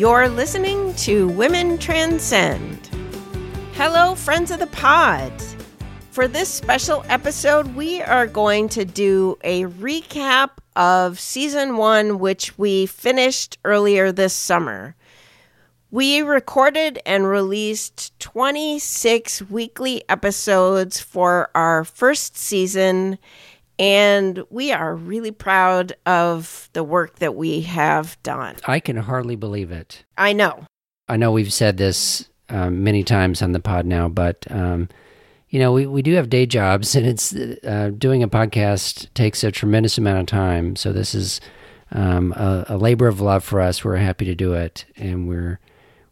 You're listening to Women Transcend. Hello, friends of the pod. For this special episode, we are going to do a recap of season one, which we finished earlier this summer. We recorded and released 26 weekly episodes for our first season, and we are really proud of the work that we have done. I can hardly believe it. I know. I know we've said this um, many times on the pod now, but um, you know we, we do have day jobs, and it's uh, doing a podcast takes a tremendous amount of time. So this is um, a, a, labor of love for us. We're happy to do it, and we're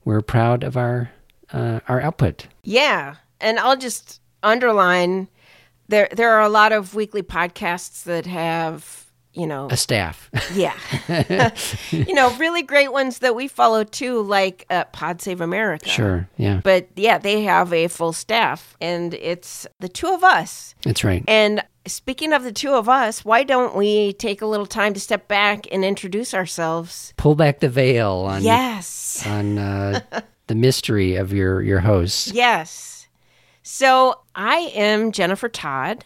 we're proud of our uh, our output. Yeah, and I'll just underline there there are a lot of weekly podcasts that have you know a staff. Yeah. You know really great ones that we follow too like uh, pod save america. Sure yeah. But yeah they have a full staff and it's the two of us. That's right. And speaking of the two of us why don't we take a little time to step back and introduce ourselves? Pull back the veil on yes. on uh, the mystery of your your host yes so i am jennifer todd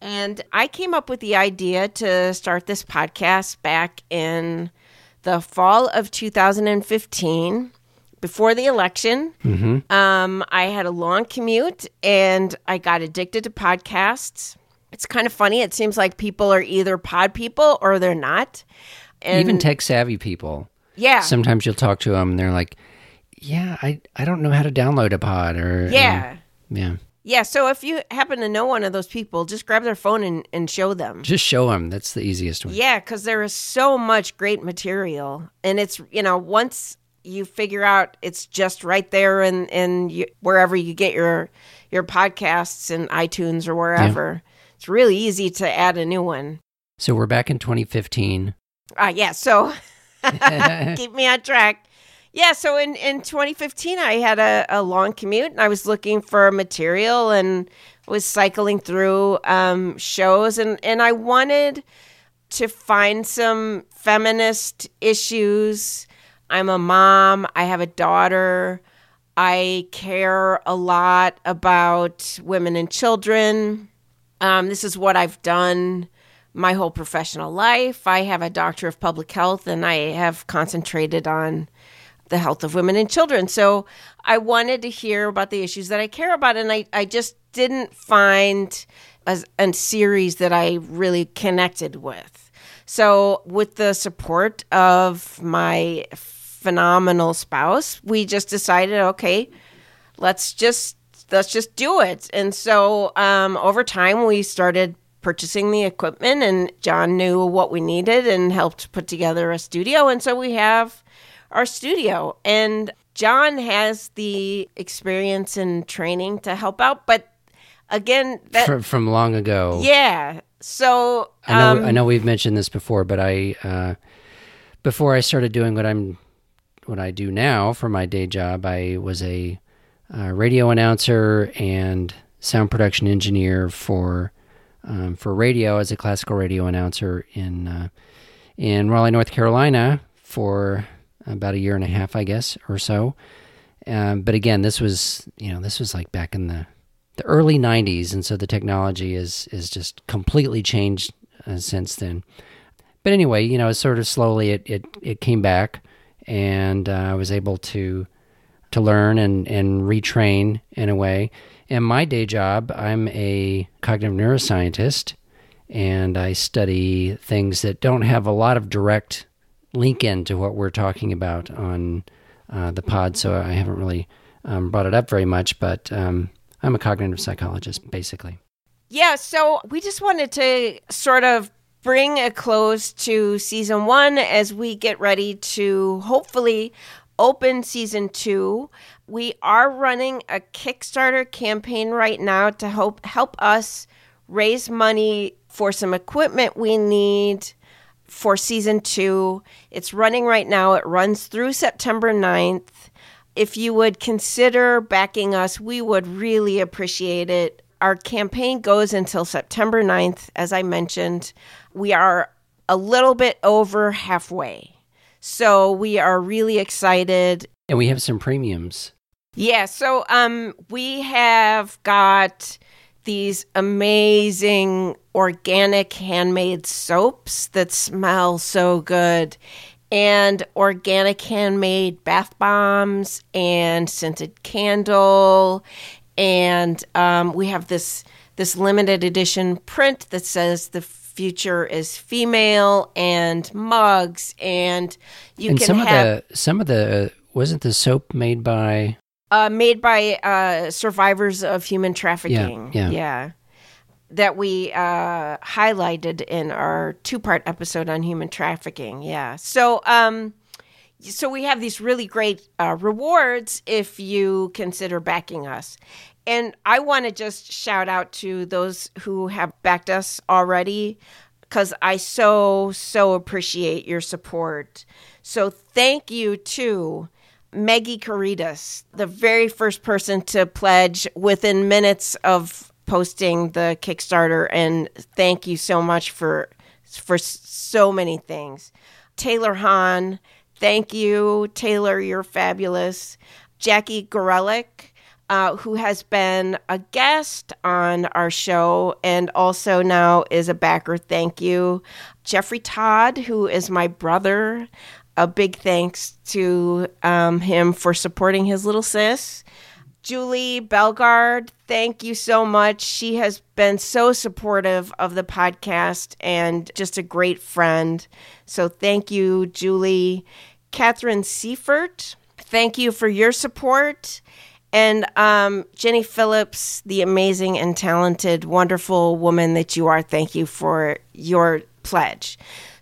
and I came up with the idea to start this podcast back in the fall of 2015 before the election. Mm-hmm. Um, I had a long commute and I got addicted to podcasts. It's kind of funny. It seems like people are either pod people or they're not. And Even tech savvy people. Yeah. Sometimes you'll talk to them and they're like, yeah, I, I don't know how to download a pod or. Yeah. Yeah. Yeah, so if you happen to know one of those people, just grab their phone and, and show them. Just show them. That's the easiest one. Yeah, because there is so much great material. And it's, you know, once you figure out it's just right there and in, in wherever you get your your podcasts and iTunes or wherever, yeah. it's really easy to add a new one. So we're back in 2015. Uh, yeah, so keep me on track. Yeah, so in, in 2015, I had a, a long commute and I was looking for material and was cycling through um, shows and, and I wanted to find some feminist issues. I'm a mom, I have a daughter, I care a lot about women and children. Um, this is what I've done my whole professional life. I have a doctor of public health and I have concentrated on the health of women and children. So I wanted to hear about the issues that I care about. And I, I just didn't find a, a series that I really connected with. So, with the support of my phenomenal spouse, we just decided, okay, let's just let's just do it. And so, um, over time, we started purchasing the equipment, and John knew what we needed and helped put together a studio. And so we have our studio. And John has the experience and training to help out, but again, that, from, from long ago. Yeah. So I know um, I know we've mentioned this before, but I uh, before I started doing what I'm what I do now for my day job, I was a uh, radio announcer and sound production engineer for um, for radio as a classical radio announcer in uh, in Raleigh, North Carolina for about a year and a half, I guess, or so. Um, but again, this was you know this was like back in the the early '90s, and so the technology is is just completely changed uh, since then. But anyway, you know, sort of slowly it it, it came back, and uh, I was able to to learn and and retrain in a way. In my day job, I'm a cognitive neuroscientist, and I study things that don't have a lot of direct link into what we're talking about on uh, the pod, so I haven't really um, brought it up very much, but um, I'm a cognitive psychologist, basically. Yeah, so we just wanted to sort of bring a close to season one as we get ready to hopefully open season two. We are running a Kickstarter campaign right now to help help us raise money for some equipment we need for season two. It's running right now. It runs through September 9th. If you would consider backing us, we would really appreciate it. Our campaign goes until September 9th. As I mentioned, we are a little bit over halfway. So we are really excited. And we have some premiums. Yeah, so um we have got these amazing organic handmade soaps that smell so good. And organic handmade bath bombs and scented candle. And um, we have this this limited edition print that says the future is female and mugs. And you and can some have of the some of the wasn't the soap made by uh, made by uh, survivors of human trafficking. yeah. yeah. That we uh, highlighted in our two-part episode on human trafficking. Yeah. So, um, so we have these really great uh, rewards if you consider backing us. And I want to just shout out to those who have backed us already because I so, so appreciate your support. So thank you to Maggie Caritas, the very first person to pledge within minutes of posting the Kickstarter. And thank you so much for for so many things. Taylor Hahn, thank you. Taylor, you're fabulous. Jackie Gorelick, uh, who has been a guest on our show and also now is a backer. Thank you. Jeffrey Todd, who is my brother. A big thanks to um, him for supporting his little sis. Julie Belgard, thank you so much. She has been so supportive of the podcast and just a great friend. So thank you, Julie. Catherine Seifert, thank you for your support. And um, Jenny Phillips, the amazing and talented, wonderful woman that you are, thank you for your pledge.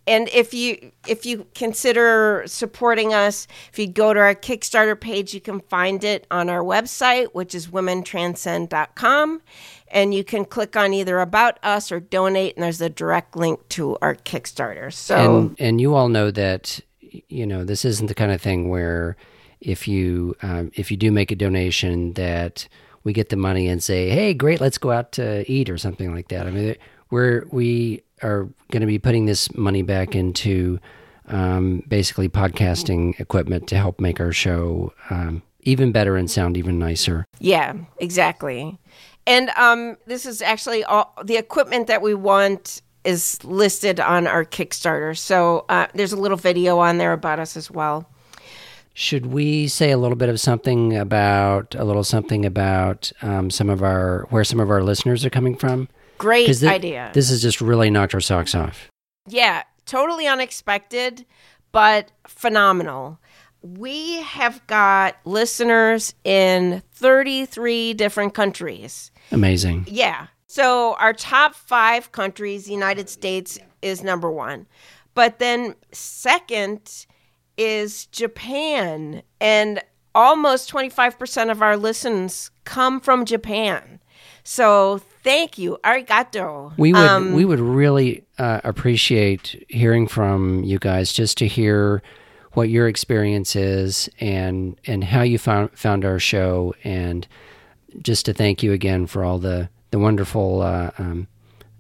And if you if you consider supporting us, if you go to our Kickstarter page, you can find it on our website, which is womentranscend.com. And you can click on either about us or donate, and there's a direct link to our Kickstarter. So and and you all know that you know this isn't the kind of thing where if you um, if you do make a donation that we get the money and say hey great let's go out to eat or something like that i mean we're we are going to be putting this money back into um, basically podcasting equipment to help make our show um, even better and sound even nicer Yeah, exactly. And um, this is actually all the equipment that we want is listed on our Kickstarter. So uh, there's a little video on there about us as well. Should we say a little bit of something about a little something about um, some of our where some of our listeners are coming from? Great thi- idea. This has just really knocked our socks off. Yeah, totally unexpected, but phenomenal. We have got listeners in 33 different countries. Amazing. Yeah. So our top five countries, the United States is number one. But then second is Japan. And almost 25% of our listens come from Japan. So thank you. Arigato. We would Um, we would really uh, appreciate hearing from you guys just to hear what your experience is and and how you found found our show and just to thank you again for all the the wonderful uh, um,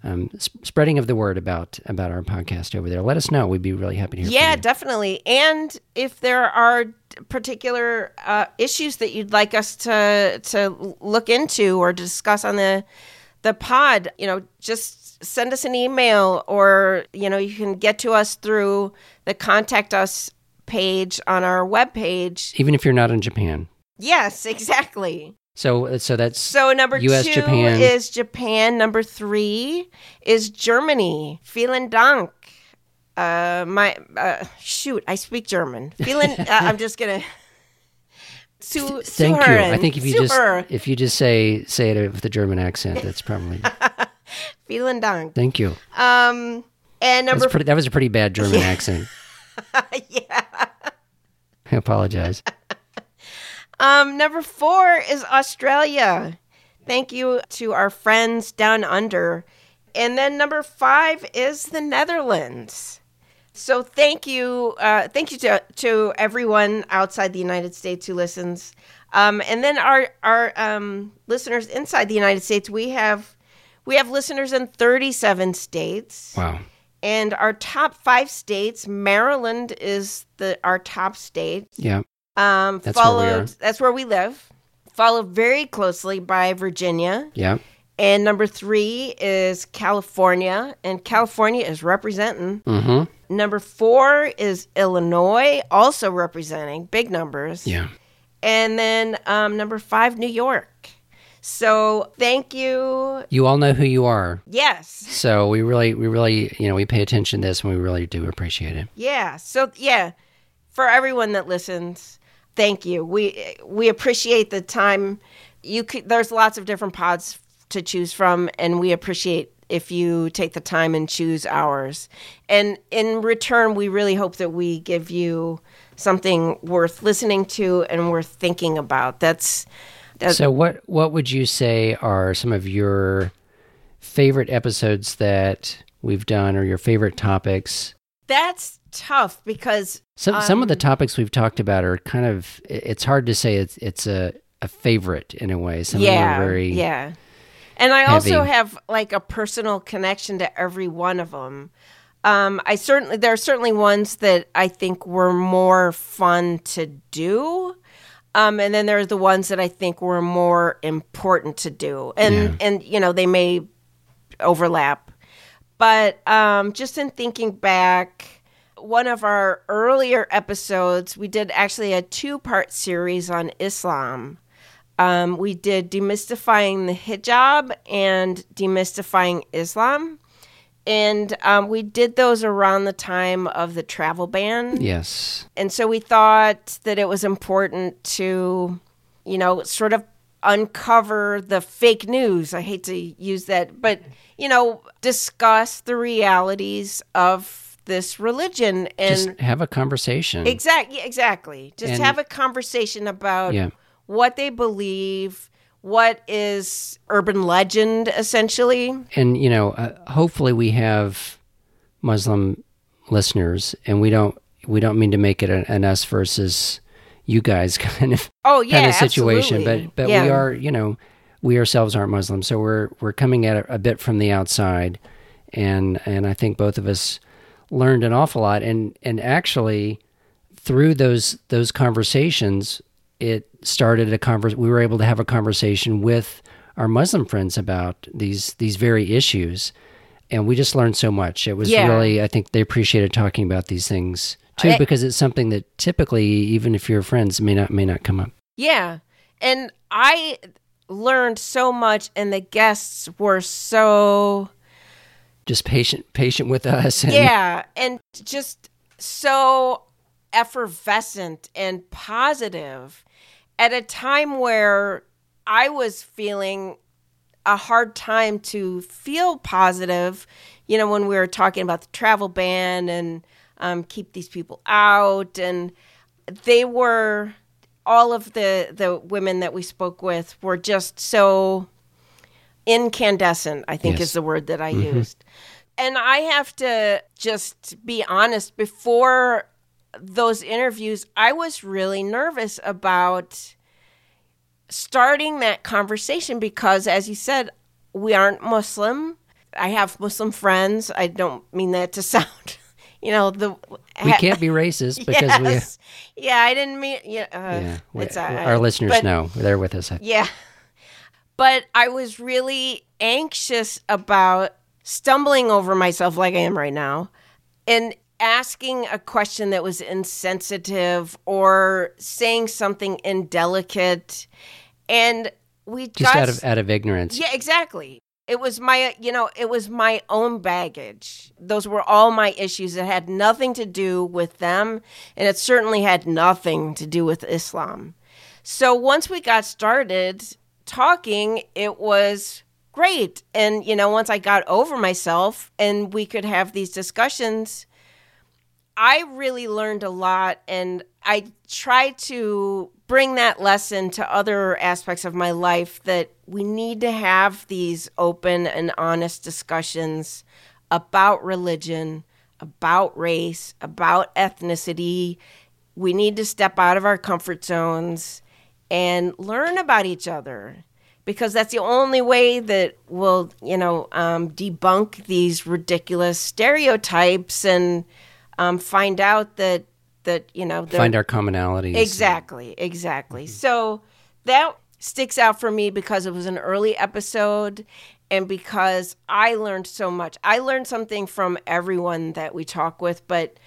um, sp- spreading of the word about about our podcast over there. Let us know. We'd be really happy to hear. Yeah, from you. definitely. And if there are particular uh, issues that you'd like us to to look into or discuss on the the pod, you know, just send us an email or you know you can get to us through the contact us page on our webpage. even if you're not in Japan. Yes, exactly. So so that's So number US, two Japan. is Japan. Number three is Germany. Vielen Dank. Uh, my uh, shoot, I speak German. Vielen. uh, I'm just gonna. Su- thank you. I think if you just if you just say say it with a German accent, that's probably Vielen Dank. thank you. Um, and number pretty, that was a pretty bad German accent. yeah. I apologize. Um, number four is Australia. Thank you to our friends down under. And then number five is the Netherlands. So thank you, uh, thank you to to everyone outside the United States who listens. Um, and then our our um, listeners inside the United States, we have we have listeners in 37 states. Wow. And our top five states, Maryland is the our top state. Yeah. Um, That's where we followed, are. That's where we live. Followed very closely by Virginia. Yeah. And number three is California, and California is representing. Mm-hmm. Number four is Illinois, also representing big numbers. Yeah. And then um, number five, New York. So thank you. You all know who you are. Yes. So we really, we really, you know, we pay attention to this and we really do appreciate it. Yeah. So yeah, for everyone that listens, thank you. We we appreciate the time. You could, there's lots of different pods to choose from, and we appreciate if you take the time and choose ours. And in return, we really hope that we give you something worth listening to and worth thinking about. That's that's So what what would you say are some of your favorite episodes that we've done or your favorite topics? that's tough because Some some of the Um, topics we've talked about are kind of it's hard to say it's it's a a favorite in a way. Some of them yeah, are very yeah. And I also have like a personal connection to every one of them. Um, I certainly there are certainly ones that I think were more fun to do, um, and then there are the ones that I think were more important to do, and Yeah. and you know they may overlap, but um, just in thinking back, one of our earlier episodes, we did actually a two part series on Islam. Um, we did demystifying the hijab and demystifying Islam. And um, we did those around the time of the travel ban. yes. And so we thought that it was important to, you know, sort of uncover the fake news. I hate to use that, but, you know, discuss the realities of this religion and Just have a conversation. exactly exactly. Just And- have a conversation about Yeah. what they believe, what is urban legend essentially. and you know uh, hopefully we have muslim listeners and we don't we don't mean to make it an, an us versus you guys kind of Oh yeah, kind of situation absolutely. but but yeah. we are you know we ourselves aren't muslim so we're we're coming at it a bit from the outside and and i think both of us learned an awful lot and and actually through those those conversations it started a convers we were able to have a conversation with our muslim friends about these these very issues and we just learned so much it was Yeah. really i think they appreciated talking about these things too I- because it's something that typically even if you're friends may not may not come up Yeah. And I learned so much and the guests were so just patient patient with us and yeah, and just so effervescent and positive at a time where I was feeling a hard time to feel positive, you know, when we were talking about the travel ban and um, keep these people out. And they were, all of the, the women that we spoke with were just so incandescent, I think Yes. is the word that I used. And I have to just be honest, before those interviews, I was really nervous about starting that conversation because, as you said, we aren't Muslim. I have Muslim friends. I don't mean that to sound, you know, the. we can't be racist because yes. Yeah, I didn't mean. Yeah, uh, yeah we, it's, uh, our listeners but- know they're with us Yeah. But I was really anxious about stumbling over myself like I am right now and asking a question that was insensitive or saying something indelicate. And we just got out of out of ignorance yeah, exactly. It was my, you know, it was my own baggage. Those were all my issues. It had nothing to do with them, and it certainly had nothing to do with Islam. So once we got started talking, it was great. And, you know, once I got over myself and we could have these discussions, I really learned a lot and I try to bring that lesson to other aspects of my life that we need to have these open and honest discussions about religion, about race, about ethnicity. We need to step out of our comfort zones and learn about each other because that's the only way that will, you know, um, debunk these ridiculous stereotypes and um, find out that that you know find our commonalities. Exactly, exactly. Mm-hmm. So that sticks out for me because it was an early episode and because I learned so much. I learned something from everyone that we talk with, but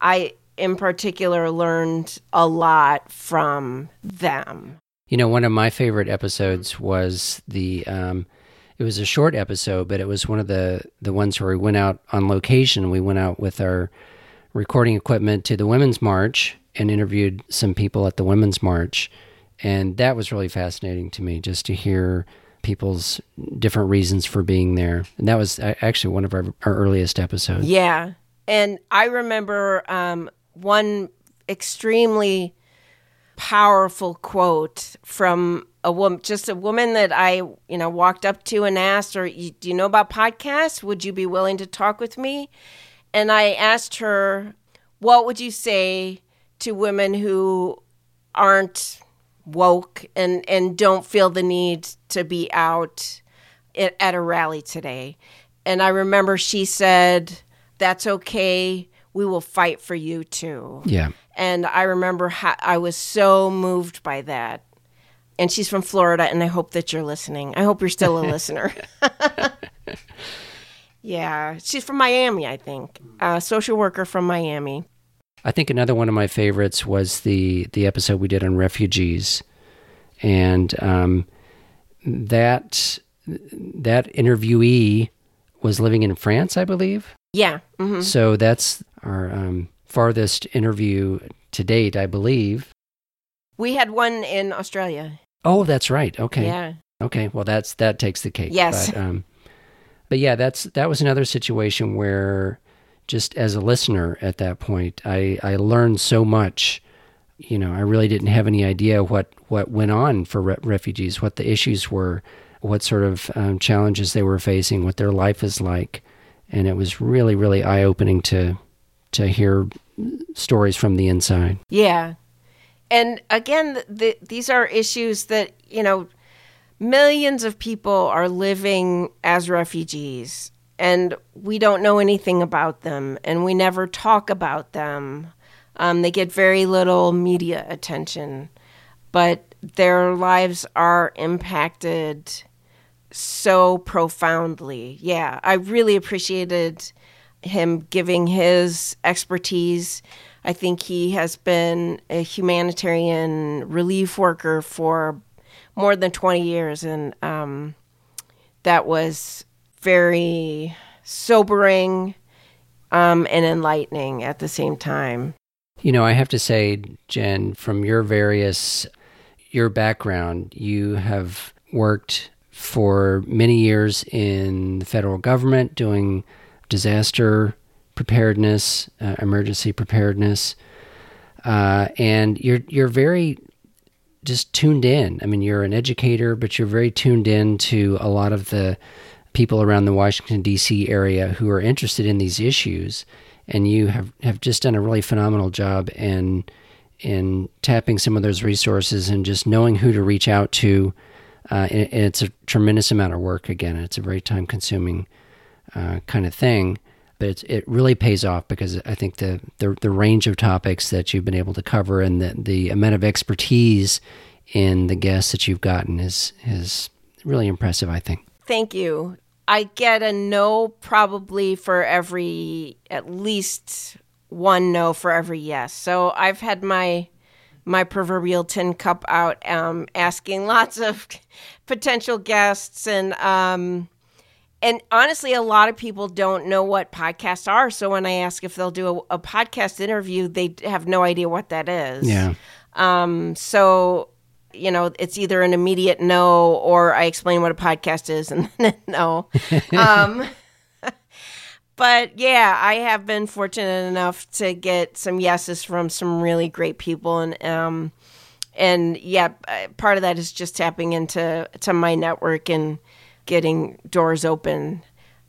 I in particular learned a lot from them. You know, one of my favorite episodes was the um, it was a short episode, but it was one of the the ones where we went out on location. We went out with our recording equipment to the Women's March and interviewed some people at the Women's March. And that was really fascinating to me just to hear people's different reasons for being there. And that was actually one of our, our earliest episodes. Yeah. And I remember um, one extremely powerful quote from a woman, just a woman that I, you know, walked up to and asked, "Or do you know about podcasts? Would you be willing to talk with me?" And I asked her, "What would you say to women who aren't woke and and don't feel the need to be out at a rally today?" And I remember she said, "That's okay." We will fight for you too. Yeah. And I remember how I was so moved by that. And she's from Florida, and I hope that you're listening. I hope you're still a listener. yeah, she's from Miami, I think. A social worker from Miami. I think another one of my favorites was the the episode we did on refugees, and um, that that interviewee was living in France, I believe. Yeah. Mm-hmm. So that's our um, farthest interview to date, I believe. We had one in Australia. Oh, that's right. Okay. Yeah. Okay. Well, that's that takes the cake. Yes. But, um, but yeah, that's that was another situation where, just as a listener at that point, I I learned so much. You know, I really didn't have any idea what what went on for re- refugees, what the issues were, what sort of um, challenges they were facing, what their life is like, and it was really really eye opening to to hear stories from the inside. Yeah. And again, the, these are issues that, you know, millions of people are living as refugees and we don't know anything about them and we never talk about them. Um, they get very little media attention, but their lives are impacted so profoundly. Yeah, I really appreciated him giving his expertise. I think he has been a humanitarian relief worker for more than 20 years, and um, that was very sobering um, and enlightening at the same time. You know, I have to say, Jen, from your various your background, you have worked for many years in the federal government doing disaster preparedness, uh, emergency preparedness, uh, and you're you're very just tuned in. I mean, you're an educator, but you're very tuned in to a lot of the people around the Washington D.C. area who are interested in these issues, and you have have just done a really phenomenal job in in tapping some of those resources and just knowing who to reach out to. Uh, and, and it's a tremendous amount of work. Again, it's a very time consuming uh, kind of thing. But it really pays off because I think the, the, the range of topics that you've been able to cover and the the amount of expertise in the guests that you've gotten is is really impressive. I think. Thank you. I get a no probably for every at least one no for every yes. So I've had my my proverbial tin cup out, um, asking lots of potential guests and um, and honestly, a lot of people don't know what podcasts are. So when I ask if they'll do a, a podcast interview, they have no idea what that is. Yeah. Um, so, you know, it's either an immediate no or I explain what a podcast is and then no. um, but yeah, I have been fortunate enough to get some yeses from some really great people. And, um, and yeah, part of that is just tapping into to my network and getting doors open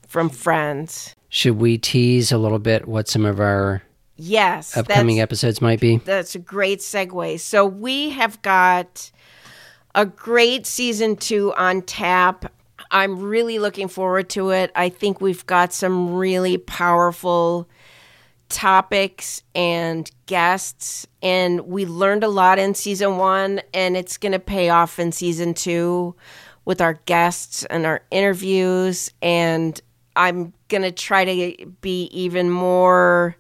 from friends. Should we tease a little bit what some of our yes upcoming episodes might be? That's a great segue. So we have got a great season two on tap. I'm really looking forward to it. I think we've got some really powerful topics and guests, and we learned a lot in season one, and it's going to pay off in season two with our guests and our interviews. And I'm going to try to be even more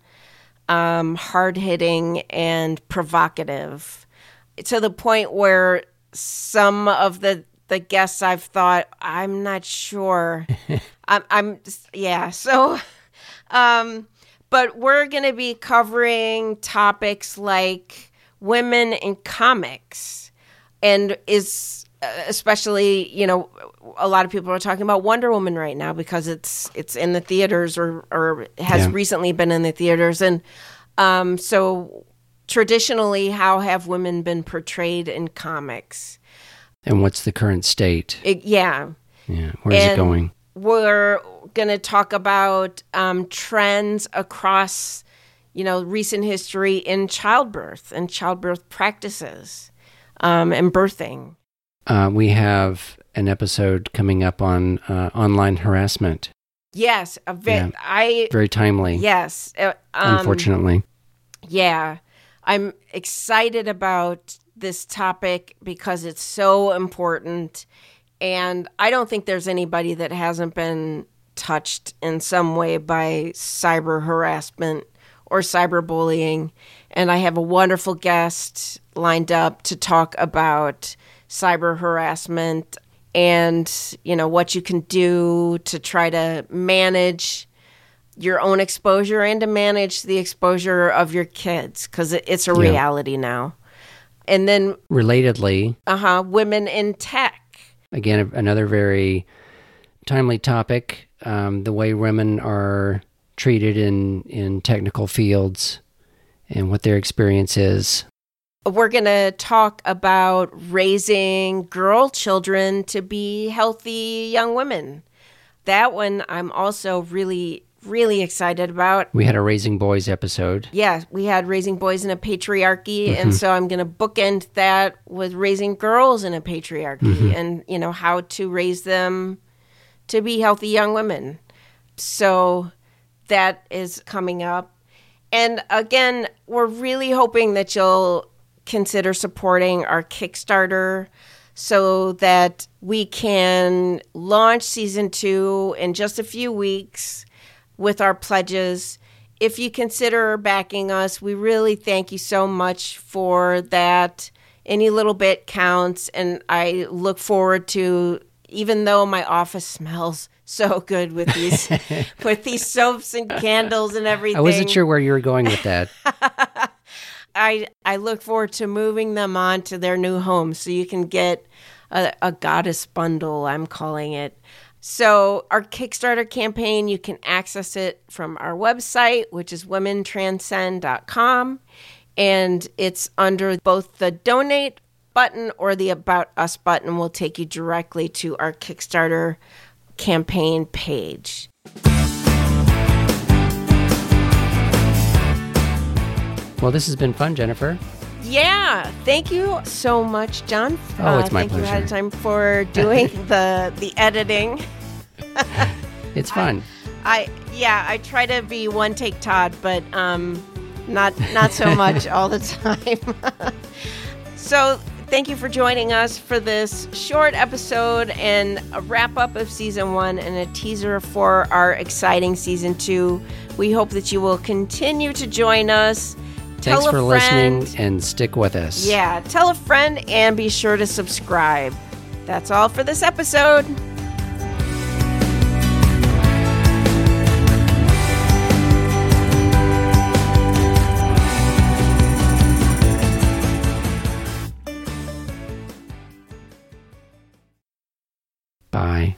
um, hard hitting and provocative to the point where some of the the guests I've thought I'm not sure. I'm, I'm yeah. So, um, but we're going to be covering topics like women in comics, and is uh, especially you know a lot of people are talking about Wonder Woman right now because it's it's in the theaters or or has Yeah. recently been in the theaters, and um, so traditionally, how have women been portrayed in comics? And what's the current state? It, yeah, Yeah, where's it going? we're going to talk about um, trends across, you know, recent history in childbirth and childbirth practices um, and birthing. Uh, we have an episode coming up on uh, online harassment. Yes, a ve- Yeah. I Very timely, yes, uh, um, unfortunately. Yeah, I'm excited about this topic because it's so important. And I don't think there's anybody that hasn't been touched in some way by cyber harassment or cyberbullying. And I have a wonderful guest lined up to talk about cyber harassment and, you know, what you can do to try to manage your own exposure and to manage the exposure of your kids because it's a Yeah. reality now. And then, Relatedly, uh huh, women in tech. again, another very timely topic um, the way women are treated in, in technical fields and what their experience is. We're going to talk about raising girl children to be healthy young women. That one I'm also really, really excited about. We had a Raising Boys episode. Yeah, we had raising boys in a patriarchy, and mm-hmm. so I'm going to bookend that with raising girls in a patriarchy, mm-hmm. and you know how to raise them to be healthy young women. So that is coming up, and again, we're really hoping that you'll consider supporting our Kickstarter so that we can launch season two in just a few weeks with our pledges. If you consider backing us, we really thank you so much for that. Any little bit counts, and I look forward to. Even though my office smells so good with these with these soaps and candles and everything, I wasn't sure where you were going with that. I I look forward to moving them on to their new home so you can get a, a goddess bundle, I'm calling it. So our Kickstarter campaign, you can access it from our website, which is womentranscend.com. And it's under both the donate button or the about us button will take you directly to our Kickstarter campaign page. Well, this has been fun, Jennifer. Yeah, thank you so much, John. Oh, it's my thank you ahead of time for doing the the editing. It's fun. I yeah, I try to be one take Todd, but um, not not so much all the time. so thank you for joining us for this short episode and a wrap up of season one and a teaser for our exciting season two. We hope that you will continue to join us. Thanks for friend. listening and stick with us. Yeah, tell a friend and be sure to subscribe. That's all for this episode. Bye.